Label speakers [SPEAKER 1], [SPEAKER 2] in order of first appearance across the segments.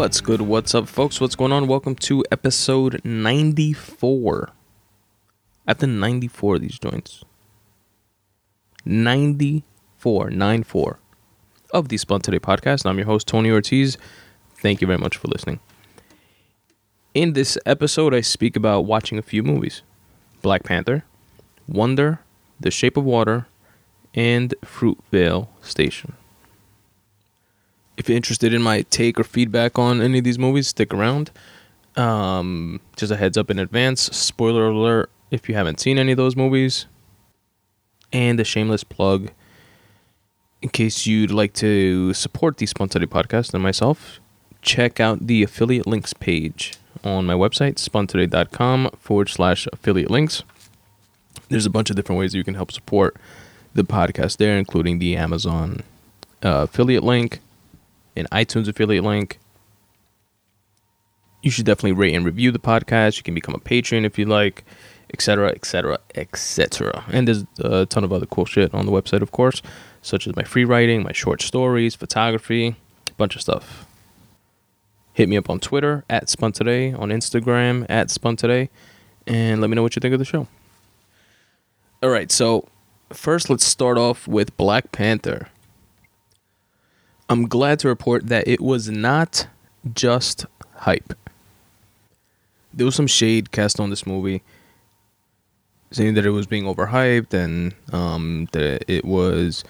[SPEAKER 1] What's good? What's up, folks? What's going on? Welcome to episode 94. At the 94 of these joints. 94, 94 of the Spun Today podcast. I'm your host, Tony Ortiz. Thank you very much for listening. In this episode, I speak about watching a few movies Black Panther, Wonder, The Shape of Water, and Fruitvale Station. If you're interested in my take or feedback on any of these movies, stick around. Um, just a heads up in advance. Spoiler alert if you haven't seen any of those movies. And a shameless plug in case you'd like to support the Today podcast and myself, check out the affiliate links page on my website, spuntoday.com forward slash affiliate links. There's a bunch of different ways you can help support the podcast there, including the Amazon uh, affiliate link, an iTunes affiliate link. You should definitely rate and review the podcast. You can become a patron if you like, etc., etc., etc. And there's a ton of other cool shit on the website, of course, such as my free writing, my short stories, photography, a bunch of stuff. Hit me up on Twitter at Spun Today, on Instagram at Spun Today, and let me know what you think of the show. All right, so first let's start off with Black Panther. I'm glad to report that it was not just hype. There was some shade cast on this movie, saying that it was being overhyped and um, that it was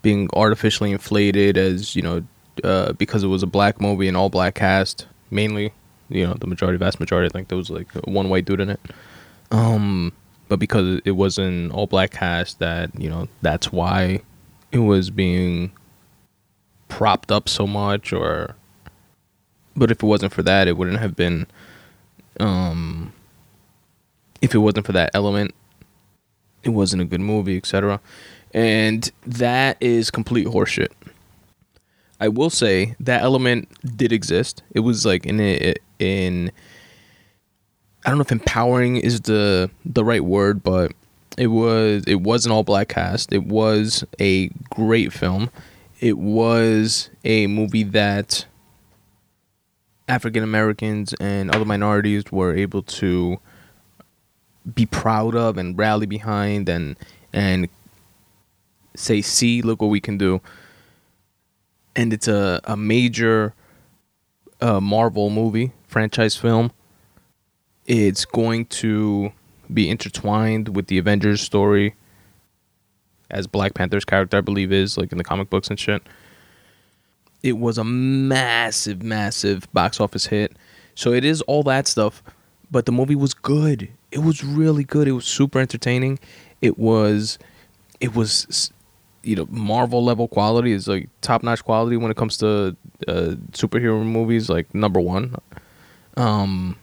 [SPEAKER 1] being artificially inflated as you know uh, because it was a black movie and all black cast mainly. You know, the majority, vast majority. I think there was like one white dude in it. Um, but because it was an all black cast, that you know that's why it was being propped up so much or but if it wasn't for that it wouldn't have been um if it wasn't for that element it wasn't a good movie etc and that is complete horseshit. I will say that element did exist. It was like in in i don't know if empowering is the the right word but it was it was an all black cast. It was a great film it was a movie that African Americans and other minorities were able to be proud of and rally behind and and say, see, look what we can do. And it's a, a major uh, Marvel movie, franchise film. It's going to be intertwined with the Avengers story as Black Panther's character, I believe, is like in the comic books and shit. It was a massive, massive box office hit. So it is all that stuff, but the movie was good. It was really good. It was super entertaining. It was, it was, you know, Marvel level quality. It's like top notch quality when it comes to uh, superhero movies. Like number one. Um,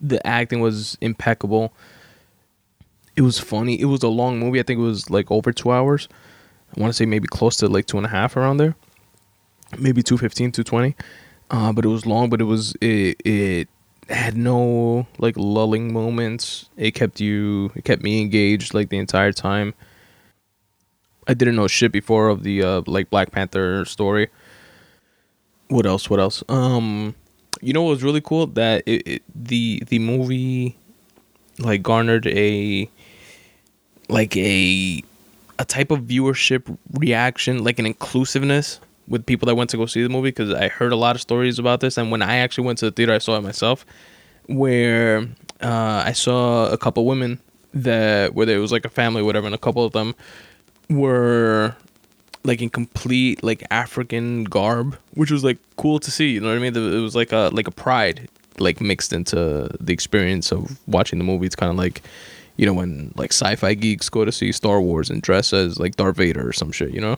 [SPEAKER 1] the acting was impeccable it was funny. It was a long movie. I think it was like over two hours. I want to say maybe close to like two and a half around there. Maybe 215, 220. Uh, but it was long, but it was it it had no like lulling moments. It kept you it kept me engaged like the entire time. I didn't know shit before of the uh like Black Panther story. What else? What else? Um you know what was really cool that it, it the the movie like garnered a like a a type of viewership reaction, like an inclusiveness with people that went to go see the movie because I heard a lot of stories about this, and when I actually went to the theater, I saw it myself, where uh, I saw a couple women that where there was like a family, whatever, and a couple of them were like in complete like African garb, which was like cool to see. You know what I mean? It was like a like a pride like mixed into the experience of watching the movie. It's kind of like you know, when like sci-fi geeks go to see Star Wars and dress as like Darth Vader or some shit, you know.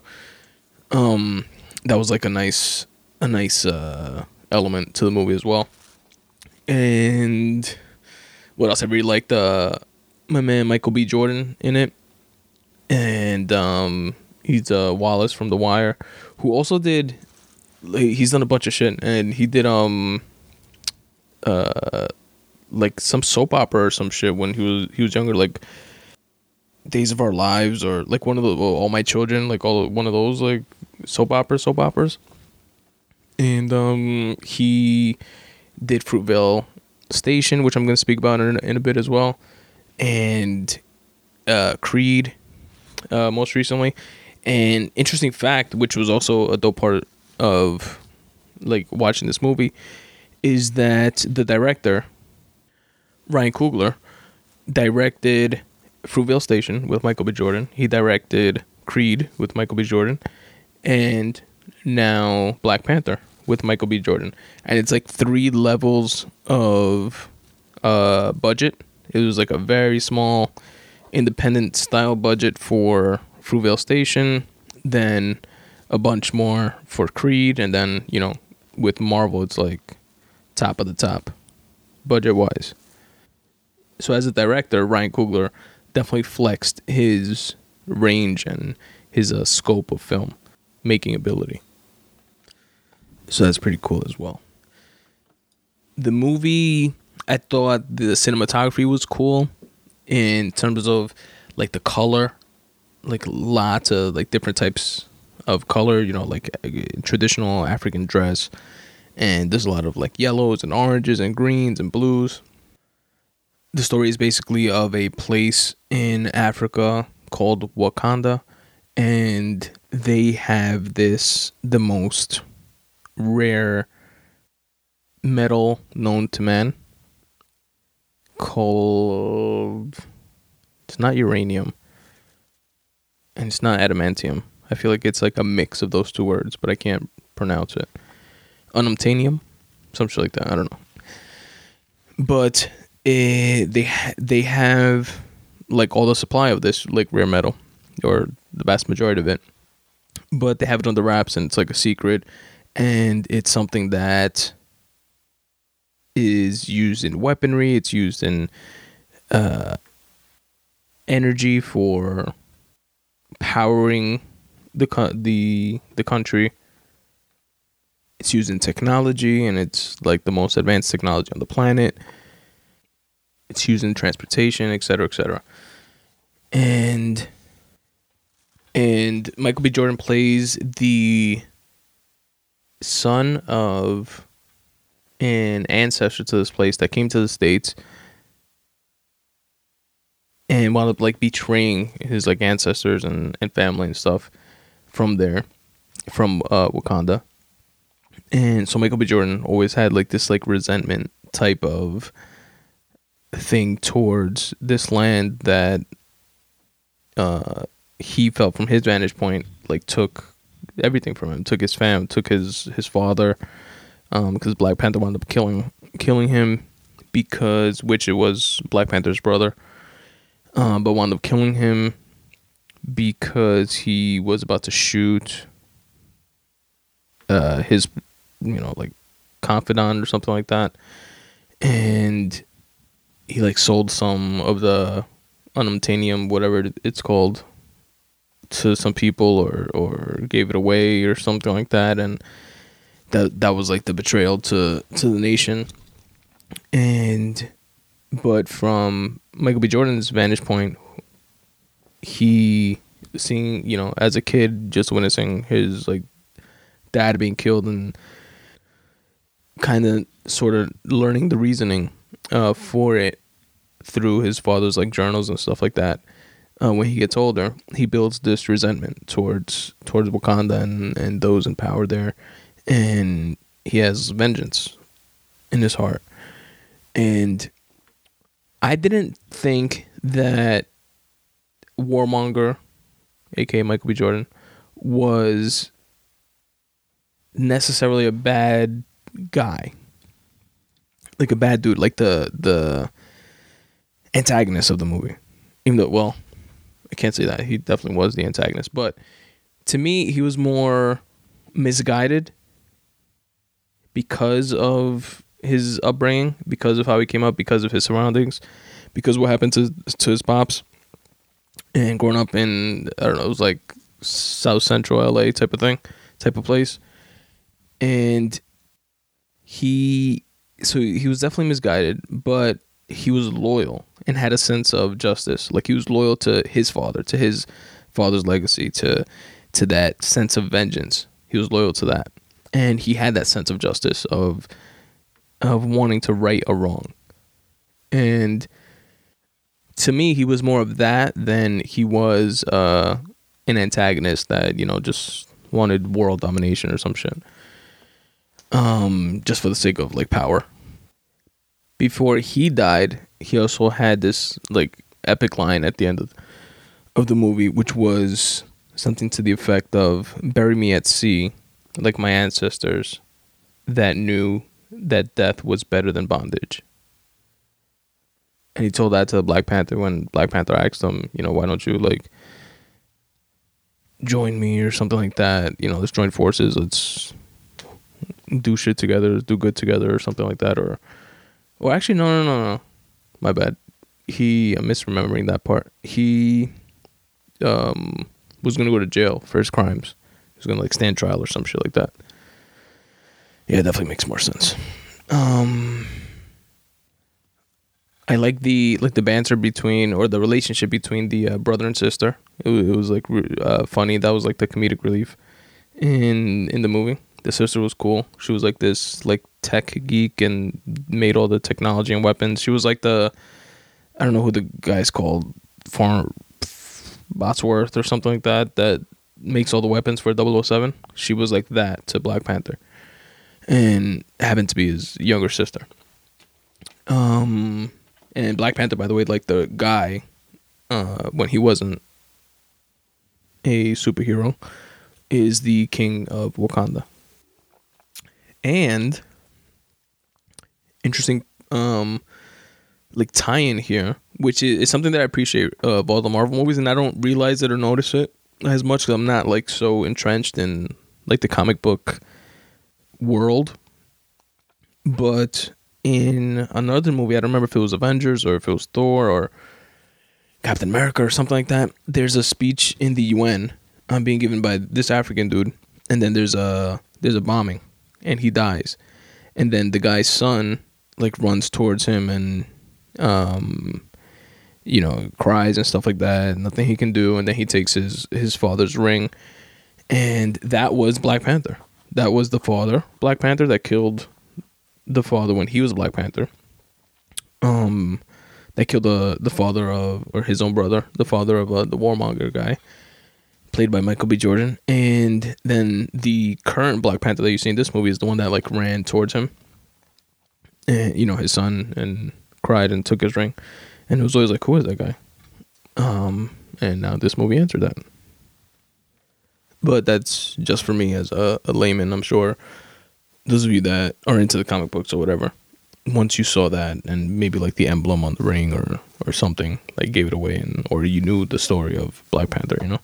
[SPEAKER 1] Um, that was like a nice, a nice uh, element to the movie as well. And what else? I really liked uh, my man Michael B. Jordan in it, and um, he's uh, Wallace from The Wire, who also did. He's done a bunch of shit, and he did um, uh like some soap opera or some shit when he was he was younger, like Days of Our Lives or like one of the All My Children, like all one of those like soap opera soap operas. and um, he did Fruitvale Station, which I'm going to speak about in, in a bit as well, and uh, Creed, uh, most recently. And interesting fact, which was also a dope part of like watching this movie, is that the director Ryan Coogler directed Fruitvale Station with Michael B. Jordan. He directed Creed with Michael B. Jordan, and now Black Panther with Michael B. Jordan. And it's like three levels of uh, budget. It was like a very small independent style budget for Fruitvale Station, then a bunch more for Creed, and then you know with Marvel it's like top of the top budget wise. So as a director, Ryan Coogler definitely flexed his range and his uh, scope of film making ability. So that's pretty cool as well. The movie, I thought the cinematography was cool in terms of like the color, like lots of like different types of color, you know, like traditional African dress. And there's a lot of like yellows and oranges and greens and blues. The story is basically of a place in Africa called Wakanda and they have this the most rare metal known to man called it's not uranium and it's not adamantium. I feel like it's like a mix of those two words, but I can't pronounce it. Unobtainium, something like that. I don't know. But it, they they have like all the supply of this like rare metal, or the vast majority of it. But they have it under wraps, and it's like a secret, and it's something that is used in weaponry. It's used in uh, energy for powering the the the country. It's used in technology, and it's like the most advanced technology on the planet. It's used in transportation, etc., etc. And and Michael B. Jordan plays the son of an ancestor to this place that came to the states and wound up like betraying his like ancestors and, and family and stuff from there from uh, Wakanda. And so Michael B. Jordan always had like this like resentment type of thing towards this land that uh he felt from his vantage point like took everything from him took his fam took his his father um because black panther wound up killing killing him because which it was black panther's brother um but wound up killing him because he was about to shoot uh his you know like confidant or something like that. And he like sold some of the unobtainium whatever it's called to some people or or gave it away or something like that. And that that was like the betrayal to to the nation. And but from Michael B. Jordan's vantage point he seeing you know as a kid just witnessing his like dad being killed and kind of sort of learning the reasoning uh, for it through his father's like journals and stuff like that uh, when he gets older, he builds this resentment towards towards Wakanda and, and those in power there, and he has vengeance in his heart. And I didn't think that Warmonger, aka Michael B. Jordan, was necessarily a bad guy. Like a bad dude, like the the antagonist of the movie. Even though well, I can't say that. He definitely was the antagonist. But to me, he was more misguided because of his upbringing, because of how he came up, because of his surroundings, because what happened to to his pops, and growing up in I don't know, it was like South Central LA type of thing, type of place, and he so he was definitely misguided, but he was loyal and had a sense of justice. Like he was loyal to his father, to his father's legacy, to to that sense of vengeance. He was loyal to that. and he had that sense of justice of of wanting to right a wrong. And to me, he was more of that than he was uh, an antagonist that you know just wanted world domination or some shit. Um, just for the sake of like power. Before he died, he also had this like epic line at the end of of the movie, which was something to the effect of "Bury me at sea, like my ancestors that knew that death was better than bondage." And he told that to the Black Panther when Black Panther asked him, you know, why don't you like join me or something like that? You know, let's join forces. Let's do shit together, do good together or something like that. Or, well, actually, no, no, no, no. My bad. He, I'm misremembering that part. He um, was to go to jail for his crimes. He was to like stand trial or some shit like that. Yeah, it definitely makes more sense. Um, I like the like the banter between or the relationship between the uh, brother and sister. It was, it was like uh, funny. That was like the comedic relief in in the movie. The sister was cool. She was like this like tech geek and made all the technology and weapons. She was like the I don't know who the guy's called, Farm Botsworth or something like that that makes all the weapons for 007. She was like that to Black Panther. And happened to be his younger sister. Um and Black Panther, by the way, like the guy, uh, when he wasn't a superhero, is the king of Wakanda. And interesting, um, like tie-in here, which is, is something that I appreciate uh, all the Marvel movies, and I don't realize it or notice it as much because I'm not like so entrenched in like the comic book world. But in another movie. I don't remember if it was Avengers or if it was Thor or Captain America or something like that. There's a speech in the UN um, being given by this African dude, and then there's a there's a bombing, and he dies, and then the guy's son like runs towards him and um you know cries and stuff like that nothing he can do and then he takes his his father's ring. And that was black panther. That was the father black panther that killed the father when he was Black Panther. Um, they killed the the father of or his own brother, the father of uh, the warmonger guy, played by Michael B. Jordan. And then the current Black Panther that you see in this movie is the one that like ran towards him, and you know his son, and cried and took his ring, and it was always like, who is that guy? Um, and now this movie answered that. But that's just for me as a, a layman. I'm sure those of you that are into the comic books or whatever, once you saw that and maybe like the emblem on the ring or or something, like gave it away, and or you knew the story of Black Panther, you know.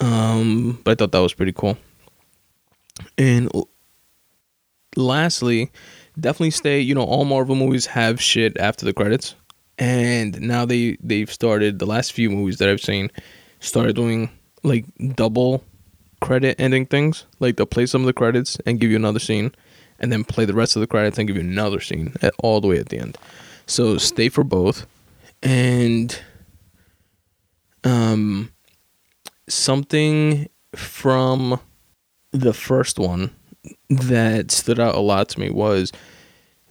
[SPEAKER 1] Um, but I thought that was pretty cool. And lastly, definitely stay. You know, all Marvel movies have shit after the credits, and now they they've started the last few movies that I've seen started doing like double credit ending things. Like they'll play some of the credits and give you another scene, and then play the rest of the credits and give you another scene at, all the way at the end. So stay for both, and um, something from the first one that stood out a lot to me was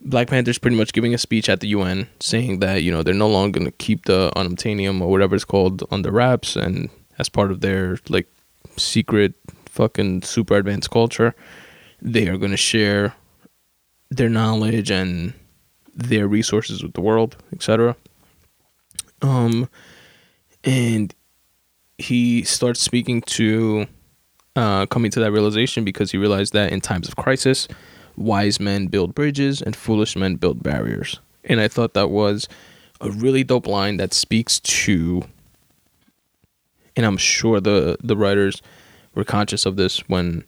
[SPEAKER 1] Black Panther's pretty much giving a speech at the UN saying that you know they're no longer going to keep the unobtainium or whatever it's called under wraps and as part of their like secret fucking super advanced culture. They are going to share their knowledge and their resources with the world, etc. Um, and he starts speaking to uh, coming to that realization because he realized that in times of crisis, wise men build bridges and foolish men build barriers. And I thought that was a really dope line that speaks to and I'm sure the the writers were conscious of this when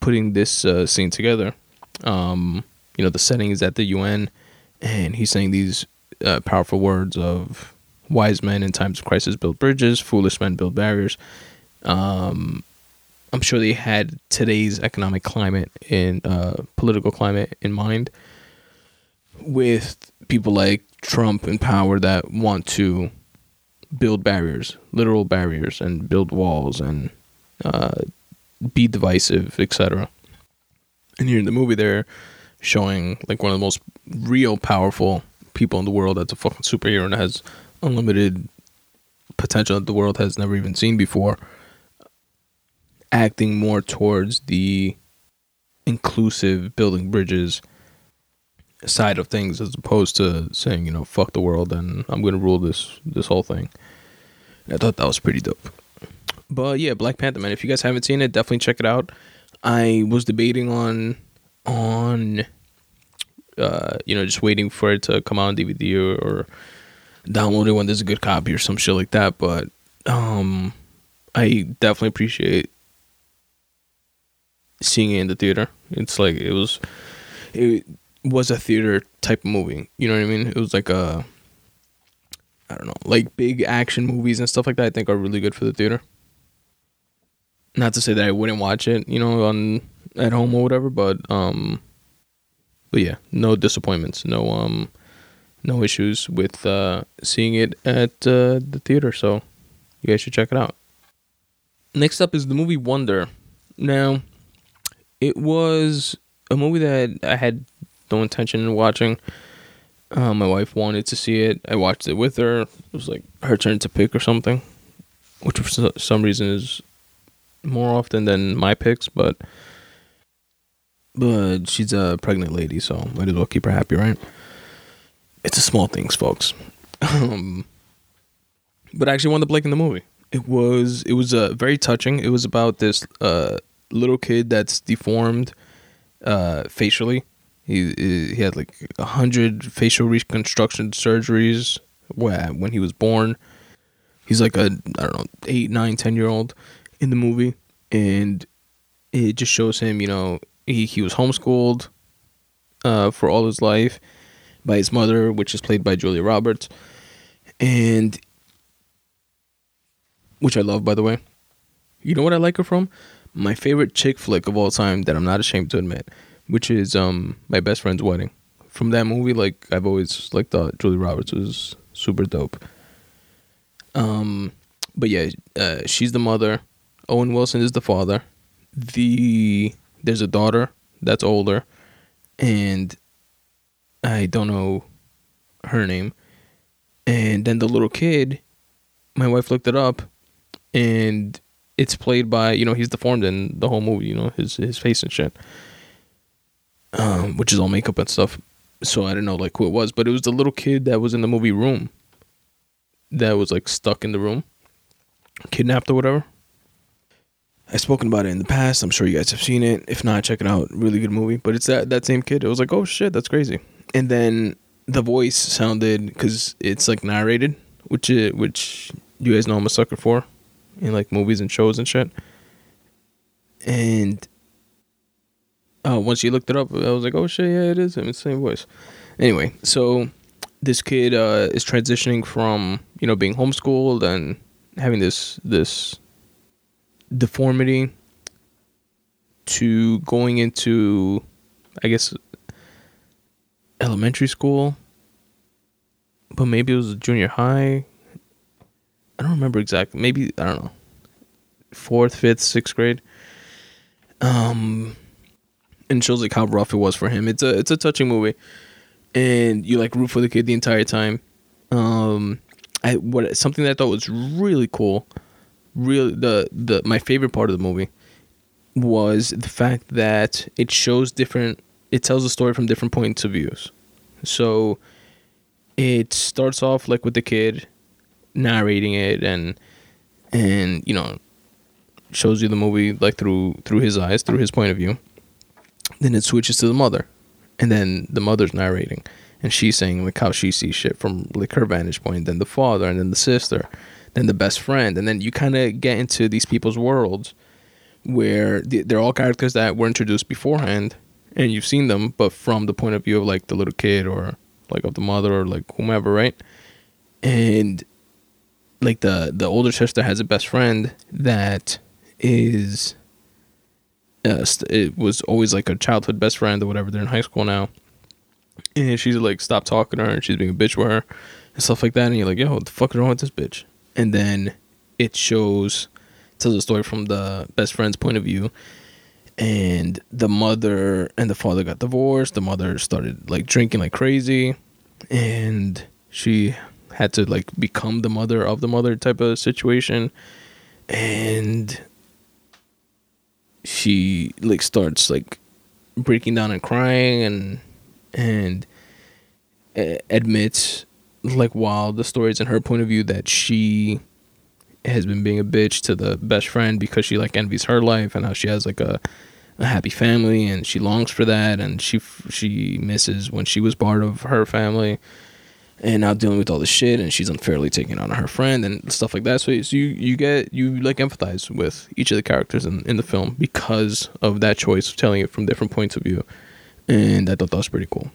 [SPEAKER 1] putting this uh, scene together. Um, you know, the setting is at the UN, and he's saying these uh, powerful words of wise men in times of crisis build bridges, foolish men build barriers. Um, I'm sure they had today's economic climate and uh, political climate in mind with people like Trump in power that want to build barriers, literal barriers, and build walls and uh, be divisive, etc. And here in the movie, they're showing like one of the most real powerful people in the world that's a fucking superhero and has unlimited potential that the world has never even seen before acting more towards the inclusive building bridges side of things as opposed to saying you know fuck the world and i'm going to rule this this whole thing. I thought that was pretty dope. But yeah black panther man if you guys haven't seen it definitely check it out. I was debating on on uh, you know, just waiting for it to come out on DVD or, or download it when there's a good copy or some shit like that. But um, I definitely appreciate seeing it in the theater. It's like it was, it was a theater type of movie. You know what I mean? It was like a, I don't know, like big action movies and stuff like that. I think are really good for the theater. Not to say that I wouldn't watch it, you know, on at home or whatever, but um but yeah, no disappointments, no um, no issues with uh, seeing it at uh, the theater. So you guys should check it out. Next up is the movie Wonder. Now, it was a movie that I had no intention of watching. Uh, my wife wanted to see it. I watched it with her. It was like her turn to pick or something, which for some reason is more often than my picks, but but she's a pregnant lady, so might as well keep her happy, right? It's the small things, folks. Um, but I actually won the Blake in the movie. It was it was uh, very touching. It was about this uh, little kid that's deformed uh, facially. He he had like a hundred facial reconstruction surgeries when he was born. He's like a I don't know eight, nine, ten year old in the movie, and it just shows him, you know, he, he was homeschooled uh, for all his life by his mother, which is played by Julia Roberts, and which I love, by the way. You know what I like her from? My favorite chick flick of all time that I'm not ashamed to admit, which is um my best friend's wedding. From that movie, like I've always like thought Julia Roberts was super dope. Um, but yeah, uh, she's the mother. Owen Wilson is the father. The there's a daughter that's older, and I don't know her name. And then the little kid, my wife looked it up, and it's played by you know he's deformed in the whole movie. You know his his face and shit, um, which is all makeup and stuff. So I don't know like who it was, but it was the little kid that was in the movie Room. That was like stuck in the room, kidnapped or whatever. I've spoken about it in the past. I'm sure you guys have seen it. If not, check it out. Really good movie. But it's that that same kid. It was like, oh shit, that's crazy. And then the voice sounded because it's like narrated, which it, which you guys know I'm a sucker for, in like movies and shows and shit. And uh, once you looked it up, I was like, oh shit, yeah, it is him. It's the same voice. Anyway, so this kid uh, is transitioning from you know being homeschooled and having this this deformity to going into I guess elementary school, but maybe it was junior high. I don't remember exactly. Maybe I don't know. Fourth, fifth, sixth grade. Um, and shows like how rough it was for him. It's a it's a touching movie, and you like root for the kid the entire time. Um, I what something that I thought was really cool really the the my favorite part of the movie was the fact that it shows different it tells a story from different points of views. So it starts off like with the kid narrating it and and you know shows you the movie like through through his eyes through his point of view. Then it switches to the mother and then the mother's narrating and she's saying like how she sees shit from like her vantage point then the father and then the sister then the best friend, and then you kind of get into these people's worlds where they're all characters that were introduced beforehand, and you've seen them, but from the point of view of like the little kid or like of the mother or like whomever, right? And like the the older sister has a best friend that is uh, it was always like a childhood best friend or whatever. They're in high school now, and she's like stopped talking to her and she's being a bitch with her and stuff like that. And you're like, yo, what the fuck is wrong with this bitch? and then it shows tells a story from the best friend's point of view. And the mother and the father got divorced. The mother started like drinking like crazy, and she had to like become the mother of the mother type of situation. And she like starts like breaking down and crying and and admits like while the story is in her point of view that she has been being a bitch to the best friend because she like envies her life and how she has like a a happy family and she longs for that and she she misses when she was part of her family and now dealing with all this shit and she's unfairly taken on her friend and stuff like that. So, so you you get you like empathize with each of the characters in, in the film because of that choice of telling it from different points of view and i thought that was pretty cool.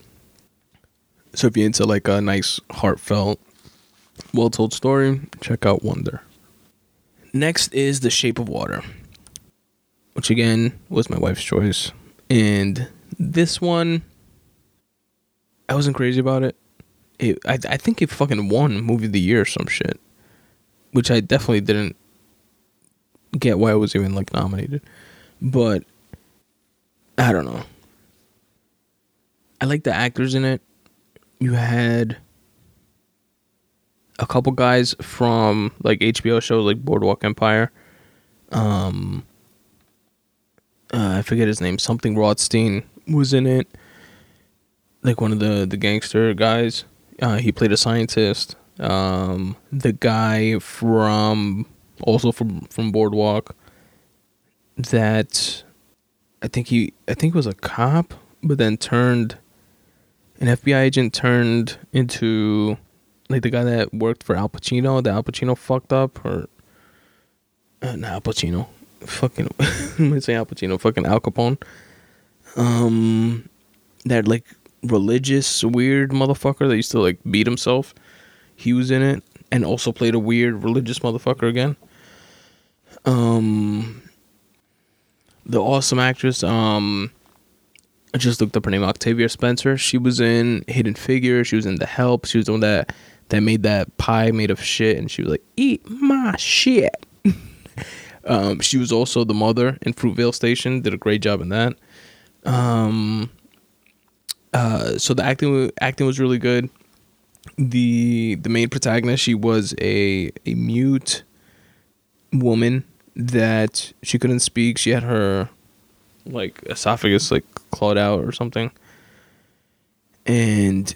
[SPEAKER 1] So if you're into like a nice heartfelt well told story check out wonder. Next is the shape of water which again was my wife's choice. And this one, I wasn't crazy about it. it I I think it fucking won movie of the year or some shit, which I definitely didn't get why it was even like nominated. But I don't know. I like the actors in it. You had a couple guys from like HBO shows like Boardwalk Empire. Um uh, I forget his name, something Rothstein was in it. Like one of the the gangster guys. Uh, he played a scientist. Um, the guy from also from from Boardwalk. That I think he I think was a cop, but then turned an FBI agent turned into like the guy that worked for Al Pacino. That Al Pacino fucked up, or uh, not Al Pacino fucking I'm gonna say Al Pacino, fucking Al Capone. Um, that like religious weird motherfucker that used to like beat himself. He was in it and also played a weird religious motherfucker again. Um, the awesome actress. Um, I just looked up her name, Octavia Spencer. She was in Hidden Figure. She was in The Help. She was the one that that made that pie made of shit, and she was like, "Eat my shit." Um, she was also the mother in Fruitvale Station. Did a great job in that. Um, uh, so the acting acting was really good. The the main protagonist she was a a mute woman that she couldn't speak. She had her like esophagus like clawed out or something, and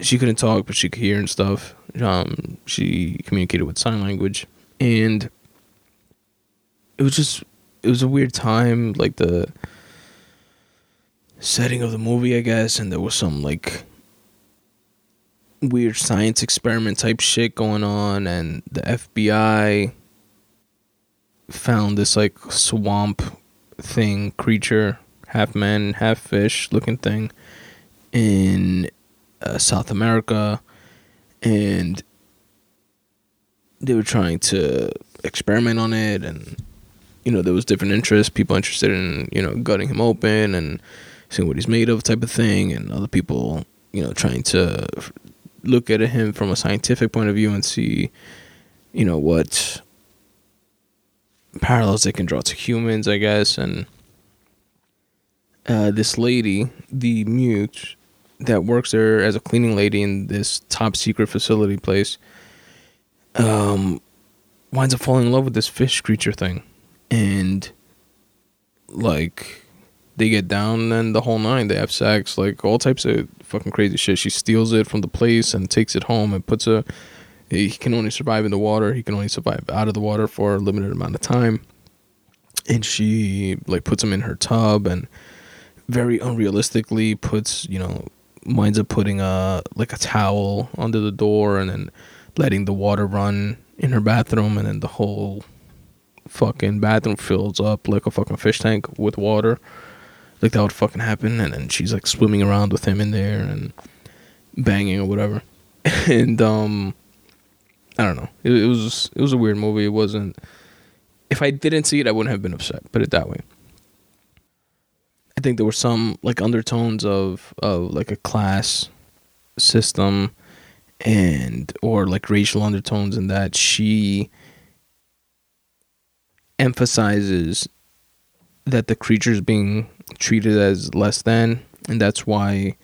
[SPEAKER 1] she couldn't talk, but she could hear and stuff. Um, she communicated with sign language, and it was just it was a weird time, like the setting of the movie, I guess, and there was some like weird science experiment type shit going on, and the FBI found this like swamp thing, creature, half man, half fish looking thing in uh, South America, and they were trying to experiment on it and you know there was different interests people interested in you know gutting him open and seeing what he's made of type of thing and other people you know trying to look at him from a scientific point of view and see you know what parallels they can draw to humans i guess. And uh, this lady the mute that works there as a cleaning lady in this top secret facility place um winds up falling in love with this fish creature thing and like they get down and the whole nine. They have sex, like all types of fucking crazy shit. She steals it from the place and takes it home and puts a. He can only survive in the water. He can only survive out of the water for a limited amount of time. And she like puts him in her tub and very unrealistically puts you know winds up putting a like a towel under the door and then letting the water run in her bathroom and then the whole fucking bathroom fills up like a fucking fish tank with water. Like that would fucking happen, and then she's like swimming around with him in there and banging or whatever. and um, I don't know. It, it was it was a weird movie. It wasn't. If I didn't see it, I wouldn't have been upset. Put it that way. I think there were some like undertones of of like a class system and or like racial undertones in that she emphasizes that the creature is being treated as less than, and that's why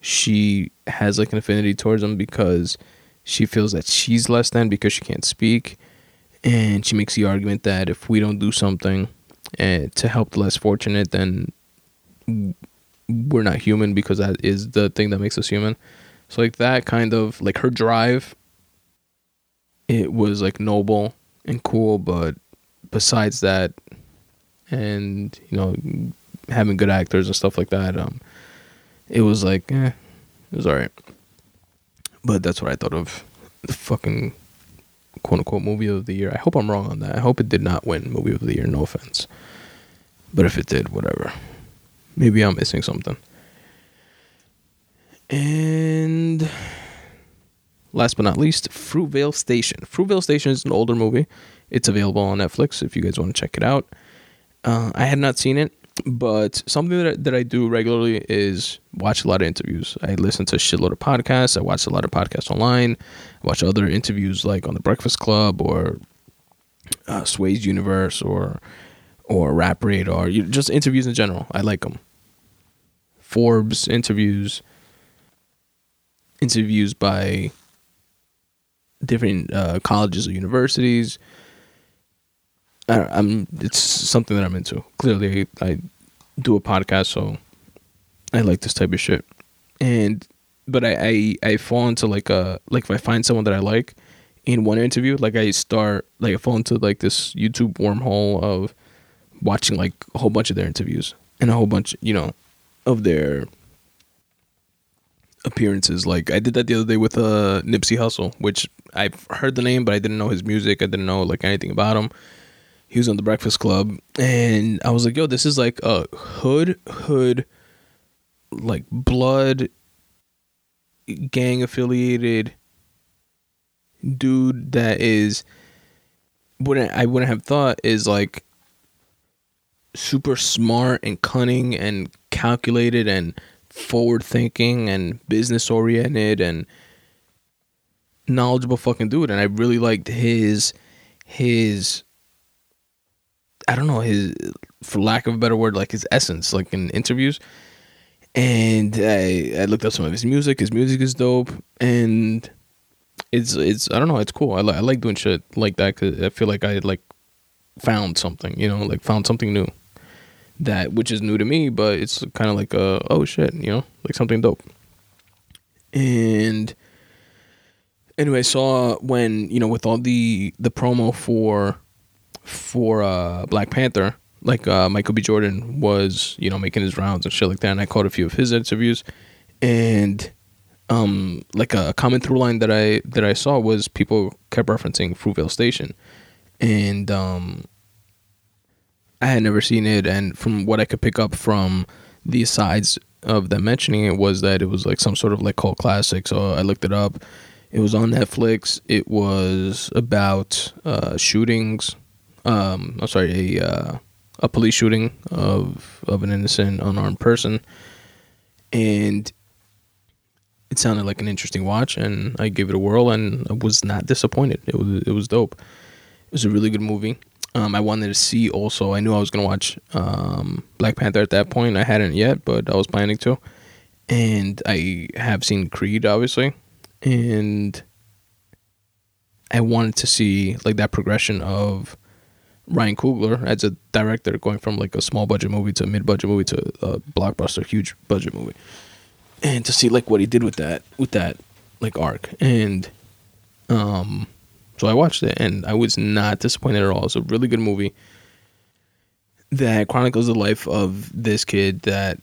[SPEAKER 1] she has like an affinity towards him because she feels that she's less than because she can't speak, and she makes the argument that if we don't do something uh, to help the less fortunate, then we're not human because that is the thing that makes us human. So like that kind of like her drive it was like noble and cool, but besides that and you know having good actors and stuff like that, um it was like eh, it was alright. But that's what I thought of the fucking quote unquote movie of the year. I hope I'm wrong on that. I hope it did not win movie of the year, no offense. But if it did, whatever. Maybe I'm missing something. And last but not least, Fruitvale Station. Fruitvale Station is an older movie. It's available on Netflix if you guys want to check it out. Uh, I had not seen it, but something that, that I do regularly is watch a lot of interviews. I listen to a shitload of podcasts. I watch a lot of podcasts online. I watch other interviews like on The Breakfast Club or uh, Sway's Universe or or Rap Radar, just interviews in general. I like them. Forbes interviews, interviews by different uh, colleges or universities. I, am it's something that I'm into. Clearly, I, do a podcast, so I like this type of shit. And but I, I I fall into like a like if I find someone that I like in one interview, like I start like I fall into like this YouTube wormhole of watching like a whole bunch of their interviews and a whole bunch, you know, of their appearances. Like I did that the other day with uh Nipsey Hussle, which I've heard the name, but I didn't know his music. I didn't know like anything about him. He was on the Breakfast Club, and I was like, "Yo, this is like a hood hood, like blood gang affiliated dude that is wouldn't I wouldn't have thought is like super smart and cunning and calculated and forward thinking and business oriented and knowledgeable fucking dude and I really liked his his I don't know his for lack of a better word like his essence like in interviews. And I I looked up some of his music. His music is dope. And it's it's I don't know it's cool. I, li- I like doing shit like that cuz I feel like I like found something you know like found something new that which is new to me, but it's kind of like a oh shit, you know, like something dope. And anyway, I saw when you know with all the the promo for for uh Black Panther, like uh Michael B. Jordan was you know making his rounds and shit like that, and I caught a few of his interviews, and um like a common through line that I that I saw was people kept referencing Fruitvale Station, and um I had never seen it, and from what I could pick up from the sides of them mentioning it was that it was like some sort of like cult classic. So I looked it up. It was on Netflix. It was about uh, shootings. Um, I'm sorry, a uh, a police shooting of of an innocent unarmed person, and it sounded like an interesting watch. And I gave it a whirl, and I was not disappointed. It was it was dope. It was a really good movie. Um, I wanted to see also. I knew I was gonna watch um, Black Panther at that point. I hadn't yet, but I was planning to. And I have seen Creed, obviously, and I wanted to see like that progression of Ryan Coogler as a director, going from like a small budget movie to a mid budget movie to a blockbuster, huge budget movie, and to see like what he did with that with that like arc and um so I watched it and I was not disappointed at all. It's a really good movie that chronicles the life of this kid that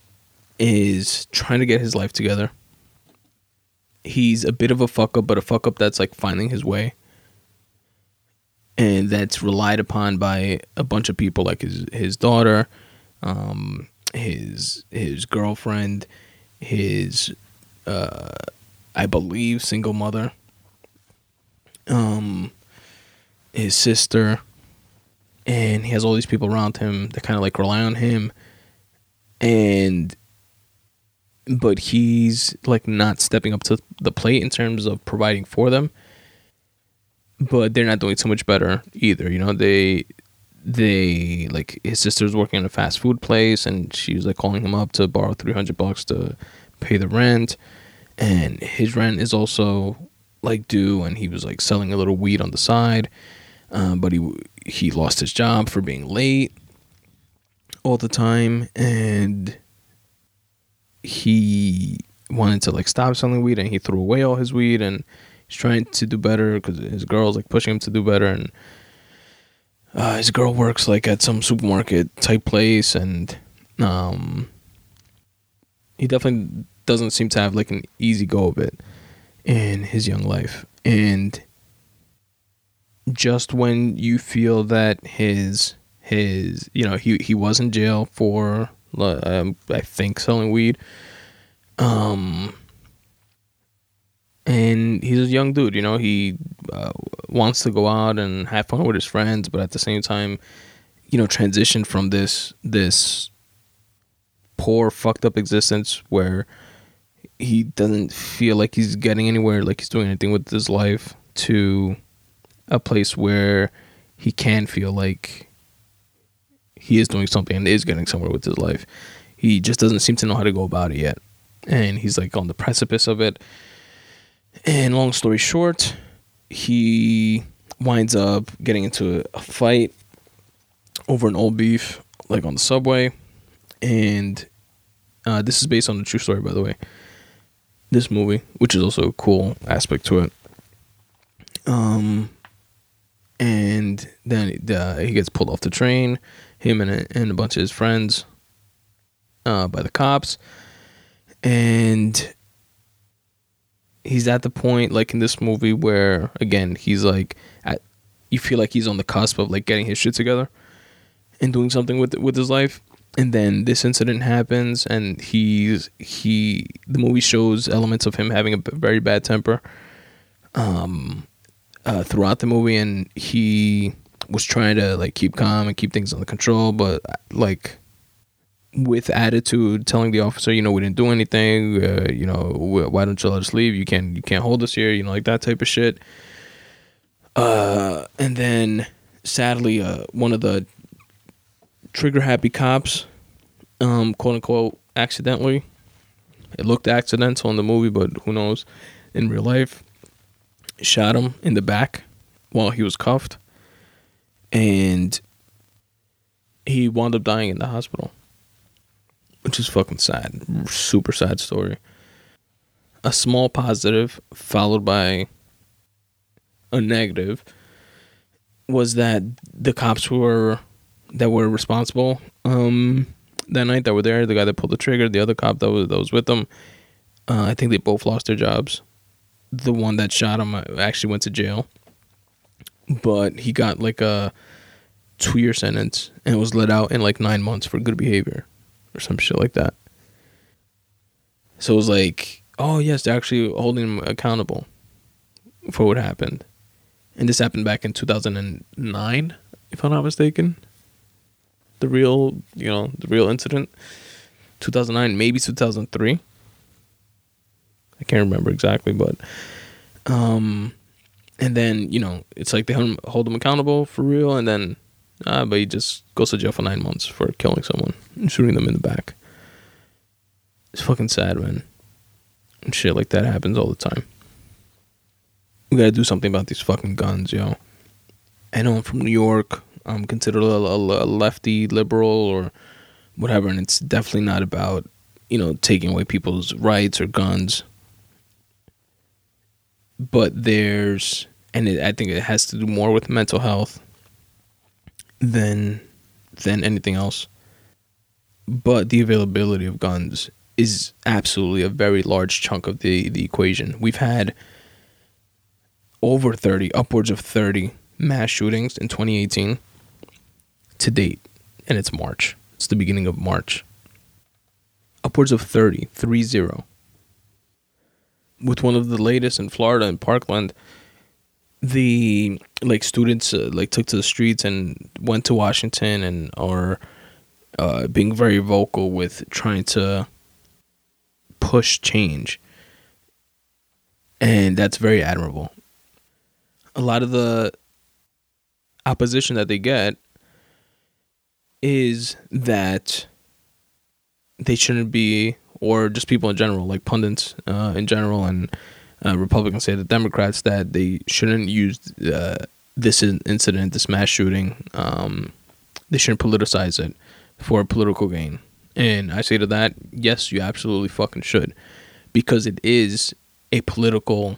[SPEAKER 1] is trying to get his life together. He's a bit of a fuck up, but a fuck up that's like finding his way. And that's relied upon by a bunch of people like his his daughter, um, his his girlfriend, his uh, I believe single mother um, his sister, and he has all these people around him that kind of like rely on him, and but he's like not stepping up to the plate in terms of providing for them. But they're not doing so much better either. You know, they they like his sister's working in a fast food place and she was like calling him up to borrow 300 bucks to pay the rent and his rent is also like due and he was like selling a little weed on the side um, but he he lost his job for being late all the time and he wanted to like stop selling weed and he threw away all his weed and he's trying to do better because his girl's like pushing him to do better and uh, his girl works like at some supermarket type place and um he definitely doesn't seem to have like an easy go of it in his young life. And just when you feel that his his you know he he was in jail for um, I think selling weed um and he's a young dude you know he uh, wants to go out and have fun with his friends but at the same time you know transition from this this poor fucked up existence where he doesn't feel like he's getting anywhere like he's doing anything with his life to a place where he can feel like he is doing something and is getting somewhere with his life. He just doesn't seem to know how to go about it yet. And he's like on the precipice of it and long story short, he winds up getting into a fight over an old beef, like on the subway. And uh, this is based on a true story, by the way. This movie, which is also a cool aspect to it. Um, and then uh, he gets pulled off the train, him and a, and a bunch of his friends, uh, by the cops. And he's at the point like in this movie where again he's like at you feel like he's on the cusp of like getting his shit together and doing something with with his life. And then this incident happens and he's he the movie shows elements of him having a very bad temper um uh, throughout the movie. And he was trying to like keep calm and keep things under control but like with attitude, telling the officer, you know, we didn't do anything. Uh, you know, why don't you let us leave? You can't, you can't hold us here. You know, like that type of shit. Uh, and then sadly, uh, one of the trigger happy cops, um, quote unquote, accidentally. It looked accidental in the movie, but who knows? In real life, shot him in the back while he was cuffed, and he wound up dying in the hospital which is fucking sad. Super sad story. A small positive followed by a negative was that the cops were that were responsible um, that night that were there, the guy that pulled the trigger, the other cop that was that was with them, uh, I think they both lost their jobs. The one that shot him uh, actually went to jail, but he got like a two year sentence and was let out in like nine months for good behavior or some shit like that. So it was like, oh yes, they're actually holding him accountable for what happened, and this happened back in two thousand and nine, if I'm not mistaken. The real, you know, the real incident, two thousand nine, maybe two thousand three. I can't remember exactly, but um, and then you know it's like they hold him, hold him accountable for real, and then uh, but he just goes to jail for nine months for killing someone and shooting them in the back. It's fucking sad, man. And shit like that happens all the time. We gotta do something about these fucking guns, yo. I know I'm from New York. I'm considered a, a, a lefty liberal or whatever, and it's definitely not about you know taking away people's rights or guns. But there's, and it, I think it has to do more with mental health than than anything else. But the availability of guns is absolutely a very large chunk of the, the equation. We've had over 30, upwards of 30 mass shootings in 2018 to date, and it's March. It's the beginning of March. Upwards of 30, 3 0. With one of the latest in Florida in Parkland, the like students uh, like took to the streets and went to Washington and are uh, being very vocal with trying to push change, and that's very admirable. A lot of the opposition that they get is that they shouldn't be, or just people in general, like pundits uh, in general, and uh, Republicans say the Democrats that they shouldn't use uh, this incident, this mass shooting, um, they shouldn't politicize it for political gain. And I say to that, yes, you absolutely fucking should, because it is a political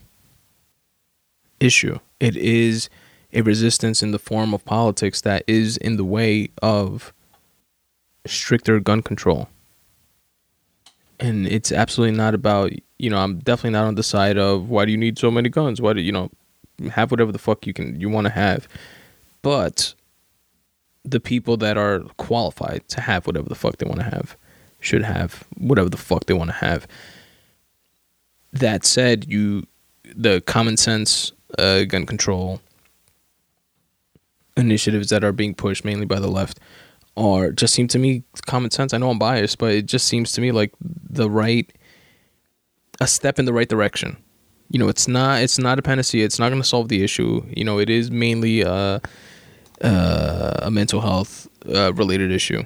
[SPEAKER 1] issue. It is a resistance in the form of politics that is in the way of stricter gun control. And it's absolutely not about, you know, I'm definitely not on the side of why do you need so many guns? Why do you know, have whatever the fuck you can you want to have. But the people that are qualified to have whatever the fuck they want to have should have whatever the fuck they want to have. That said, you the common sense uh, gun control initiatives that are being pushed mainly by the left are just seem to me common sense. I know I'm biased, but it just seems to me like the right a step in the right direction. You know, it's not it's not a panacea. It's not going to solve the issue. You know, it is mainly uh, uh, a mental health uh, related issue,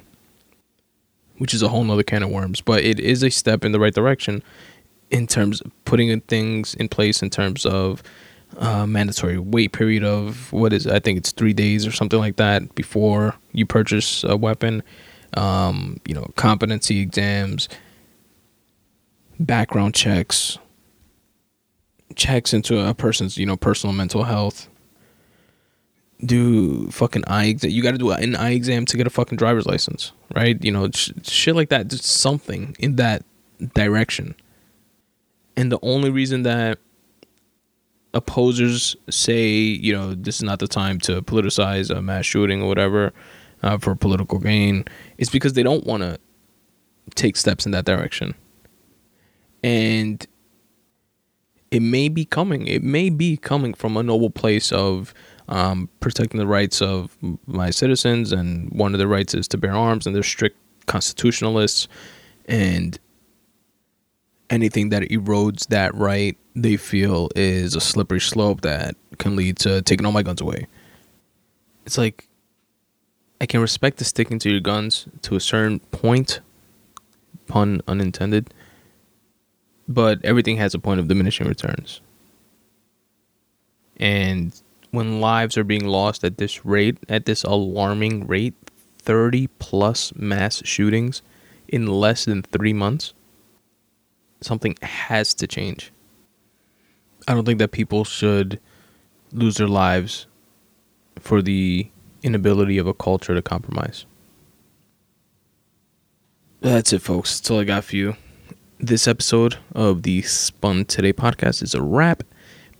[SPEAKER 1] which is a whole nother can of worms. But it is a step in the right direction in terms of putting things in place in terms of uh, mandatory wait period of what is? I think it's three days or something like that before you purchase a weapon. Um, you know, competency exams, background checks, checks into a person's you know personal mental health. Do fucking eye exam. You got to do an eye exam to get a fucking driver's license, right? You know, sh- shit like that. Just something in that direction. And the only reason that opposers say, you know, this is not the time to politicize a mass shooting or whatever uh, for political gain, it's because they don't want to take steps in that direction. And it may be coming. It may be coming from a noble place of um, protecting the rights of my citizens, and one of their rights is to bear arms, and they're strict constitutionalists, and anything that erodes that right they feel is a slippery slope that can lead to taking all my guns away. It's like I can respect the sticking to your guns to a certain point, pun unintended, but everything has a point of diminishing returns. And when lives are being lost at this rate, at this alarming rate, 30 plus mass shootings in less than three months, something has to change. I don't think that people should lose their lives for the inability of a culture to compromise. That's it, folks. That's all I got for you. This episode of the Spun Today podcast is a wrap.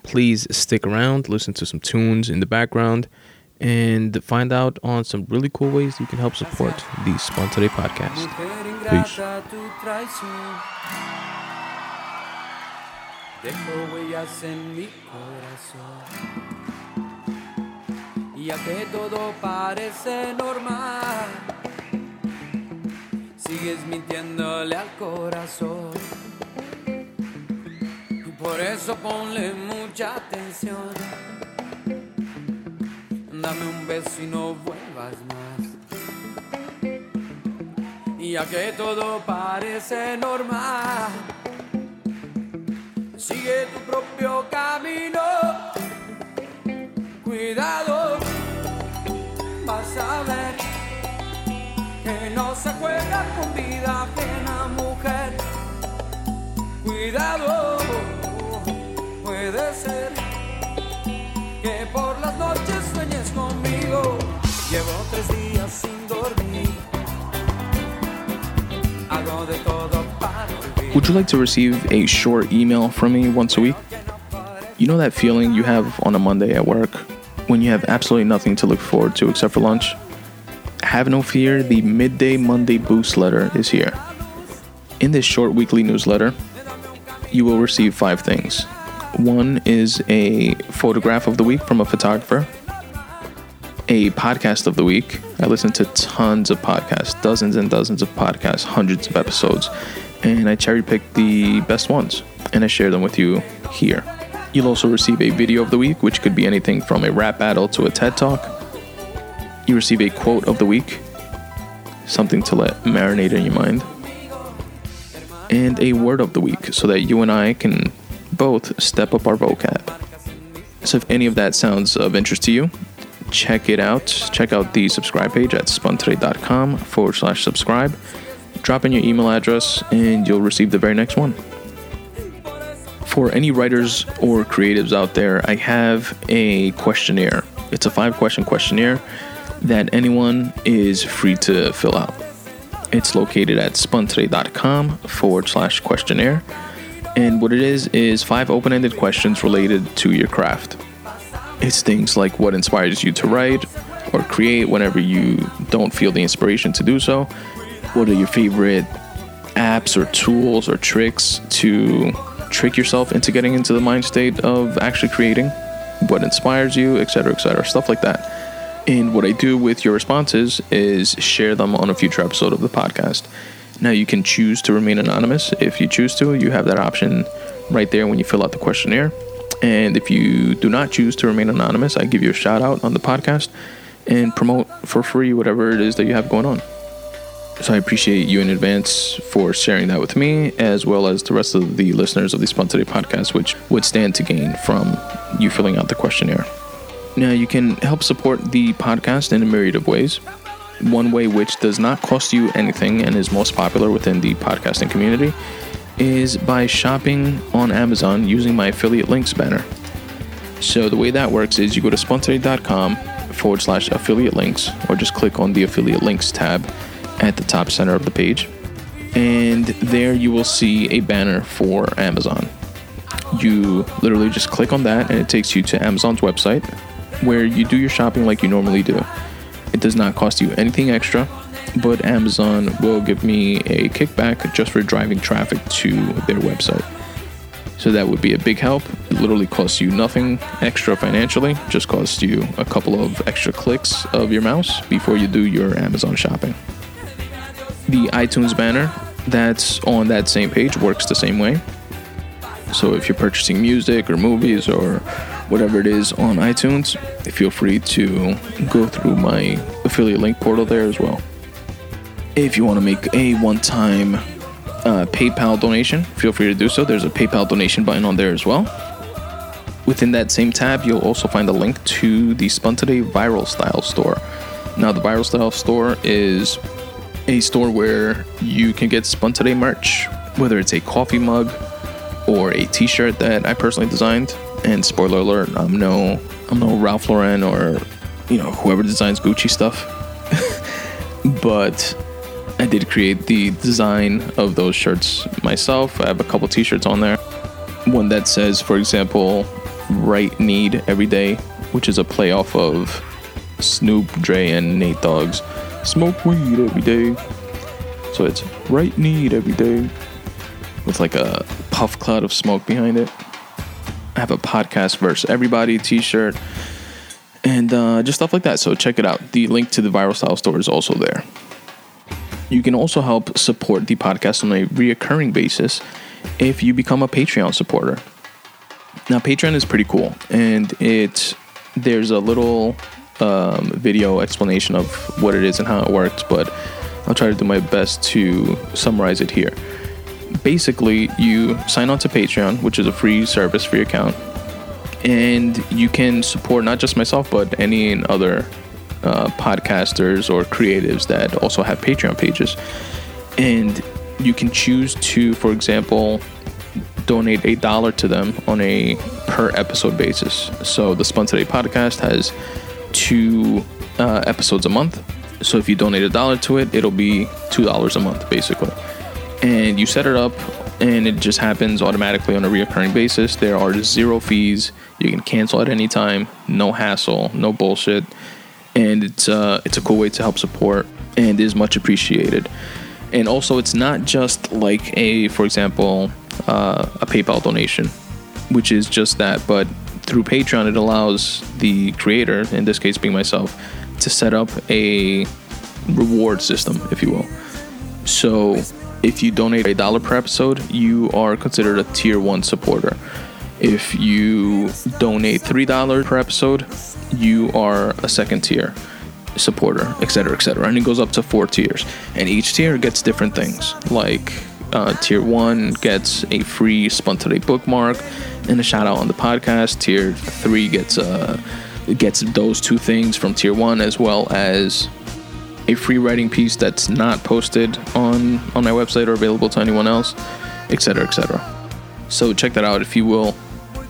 [SPEAKER 1] Please stick around, listen to some tunes in the background, and find out on some really cool ways you can help support the Spun Today podcast. Peace. Dejo huellas en mi corazón. Y ya que todo parece normal, sigues mintiéndole al corazón. Y por eso ponle mucha atención. Dame un beso y no vuelvas más. Y ya que todo parece normal sigue tu propio camino. Cuidado, vas a ver que no se juega con vida ajena, mujer. Cuidado, puede ser que por las noches sueñes conmigo. Llevo tres días sin dormir. Hago de todo would you like to receive a short email from me once a week? You know that feeling you have on a Monday at work when you have absolutely nothing to look forward to except for lunch? Have no fear, the Midday Monday Boost letter is here. In this short weekly newsletter, you will receive five things. One is a photograph of the week from a photographer, a podcast of the week. I listen to tons of podcasts, dozens and dozens of podcasts, hundreds of episodes and I cherry picked the best ones and I share them with you here. You'll also receive a video of the week, which could be anything from a rap battle to a TED talk. You receive a quote of the week, something to let marinate in your mind, and a word of the week so that you and I can both step up our vocab. So, if any of that sounds of interest to you, check it out. Check out the subscribe page at spuntoday.com forward slash subscribe. Drop in your email address and you'll receive the very next one. For any writers or creatives out there, I have a questionnaire. It's a five question questionnaire that anyone is free to fill out. It's located at spuntoday.com forward slash questionnaire. And what it is, is five open ended questions related to your craft. It's things like what inspires you to write or create whenever you don't feel the inspiration to do so. What are your favorite apps or tools or tricks to trick yourself into getting into the mind state of actually creating? What inspires you, etc., etc., stuff like that. And what I do with your responses is share them on a future episode of the podcast. Now, you can choose to remain anonymous if you choose to. You have that option right there when you fill out the questionnaire. And if you do not choose to remain anonymous, I give you a shout out on the podcast and promote for free whatever it is that you have going on. So I appreciate you in advance for sharing that with me, as well as the rest of the listeners of the Today podcast, which would stand to gain from you filling out the questionnaire. Now, you can help support the podcast in a myriad of ways. One way, which does not cost you anything and is most popular within the podcasting community, is by shopping on Amazon using my affiliate links banner. So, the way that works is you go to spuntoday.com forward slash affiliate links, or just click on the affiliate links tab at the top center of the page. And there you will see a banner for Amazon. You literally just click on that, and it takes you to Amazon's website where you do your shopping like you normally do. It does not cost you anything extra, but Amazon will give me a kickback just for driving traffic to their website. So that would be a big help. It literally costs you nothing extra financially, just costs you a couple of extra clicks of your mouse before you do your Amazon shopping. The iTunes banner that's on that same page works the same way. So if you're purchasing music or movies or whatever it is on iTunes, feel free to go through my affiliate link portal there as well. If you want to make a one time uh, PayPal donation, feel free to do so. There's a PayPal donation button on there as well. Within that same tab, you'll also find a link to the Spun Today Viral Style store. Now, the Viral Style store is a store where you can get Spun Today merch, whether it's a coffee mug or a t-shirt that I personally designed. And spoiler alert, I'm no I'm no Ralph Lauren or you know whoever designs Gucci stuff. but I did create the design of those shirts myself. I have a couple t-shirts on there. One that says, for example, "Right Need Every Day," which is a play off of Snoop, Dre, and Nate Dogg's "Smoke Weed Every Day." So it's "Right Need Every Day" with like a puff cloud of smoke behind it. I have a podcast verse, everybody t-shirt and uh, just stuff like that. So check it out. The link to the Viral Style store is also there. You can also help support the podcast on a reoccurring basis if you become a Patreon supporter. Now, Patreon is pretty cool, and it there's a little um, video explanation of what it is and how it works, but I'll try to do my best to summarize it here basically you sign on to Patreon, which is a free service for your account, and you can support not just myself but any other uh, podcasters or creatives that also have Patreon pages, and you can choose to, for example, donate a dollar to them on a per episode basis. So the Spun Today podcast has two uh, episodes a month. So if you donate a dollar to it, it'll be two dollars a month, basically and you set it up and it just happens automatically on a reoccurring basis. There are zero fees. You can cancel at any time. No hassle. No bullshit. And it's uh, it's a cool way to help support and is much appreciated. And also, it's not just like a, for example, uh, a PayPal donation, which is just that, but through Patreon, it allows the creator, in this case being myself, to set up a reward system, if you will. So if you donate a dollar per episode, you are considered a tier one supporter. If you donate $3 per episode, you are a second tier. supporter, etc., etc. And it goes up to four tiers, and each tier gets different things. Like uh, tier one gets a free Spun Today bookmark and a shout out on the podcast. Tier three gets uh gets those two things from tier one as well as a free writing piece that's not posted on on my website or available to anyone else, etc., etc. So check that out if you will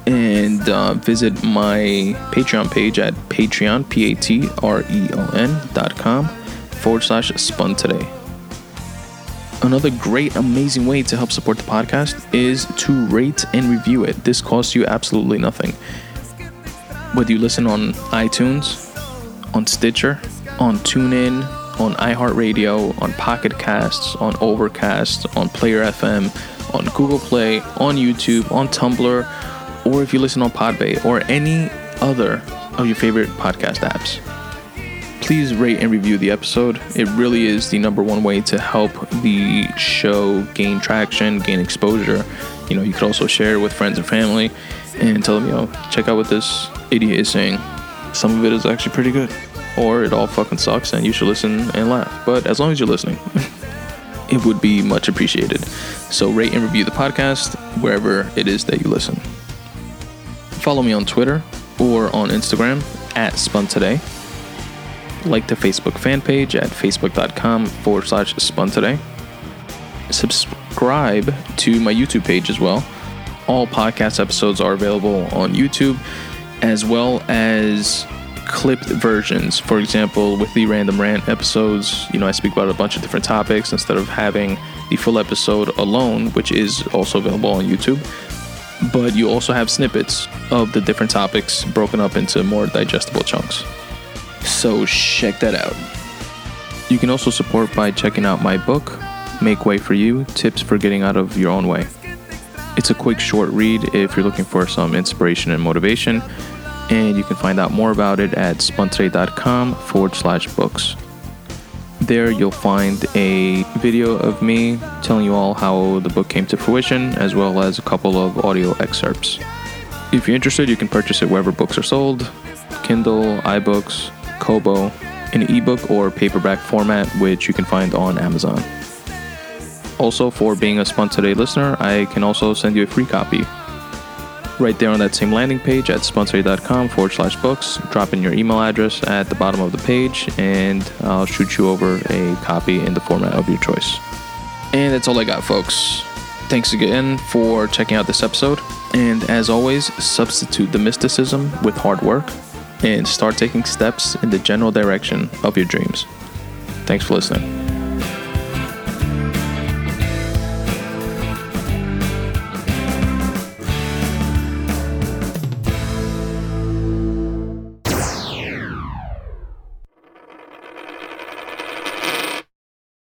[SPEAKER 1] and uh, visit my Patreon page at Patreon, P A T R E O N dot com forward slash spun today. Another great, amazing way to help support the podcast is to rate and review it. This costs you absolutely nothing. Whether you listen on iTunes, on Stitcher, on TuneIn, on iHeartRadio, on Pocket Casts, on Overcast, on Player FM, on Google Play, on YouTube, on Tumblr, or if you listen on Podbay or any other of your favorite podcast apps. Please rate and review the episode. It really is the number one way to help the show gain traction, gain exposure. You know, you could also share it with friends and family and tell them, yo, check out what this idiot is saying. Some of it is actually pretty good. Or it all fucking sucks and you should listen and laugh. But as long as you're listening, it would be much appreciated. So rate and review the podcast wherever it is that you listen. Follow me on Twitter or on Instagram at Spun Today. Like the Facebook fan page at facebook.com forward slash Spun Today. Subscribe to my YouTube page as well. All podcast episodes are available on YouTube as well as clipped versions. For example, with the random rant episodes, you know, I speak about a bunch of different topics instead of having the full episode alone, which is also available on YouTube but you also have snippets of the different topics broken up into more digestible chunks. So check that out. You can also support by checking out my book, Make Way for You Tips for Getting Out of Your Own Way. It's a quick, short read if you're looking for some inspiration and motivation, and you can find out more about it at spuntoday.com forward slash books. There you'll find a video of me telling you all how the book came to fruition, as well as a couple of audio excerpts. If you're interested, you can purchase it wherever books are sold Kindle, iBooks, Kobo, in ebook or paperback format, which you can find on Amazon. Also, for being a Spun Today listener, I can also send you a free copy right there on that same landing page at spuntoday.com forward slash books. Drop in your email address at the bottom of the page, and I'll shoot you over a copy in the format of your choice. And that's all I got, folks. Thanks again for checking out this episode. And as always, substitute the mysticism with hard work and start taking steps in the general direction of your dreams. Thanks for listening.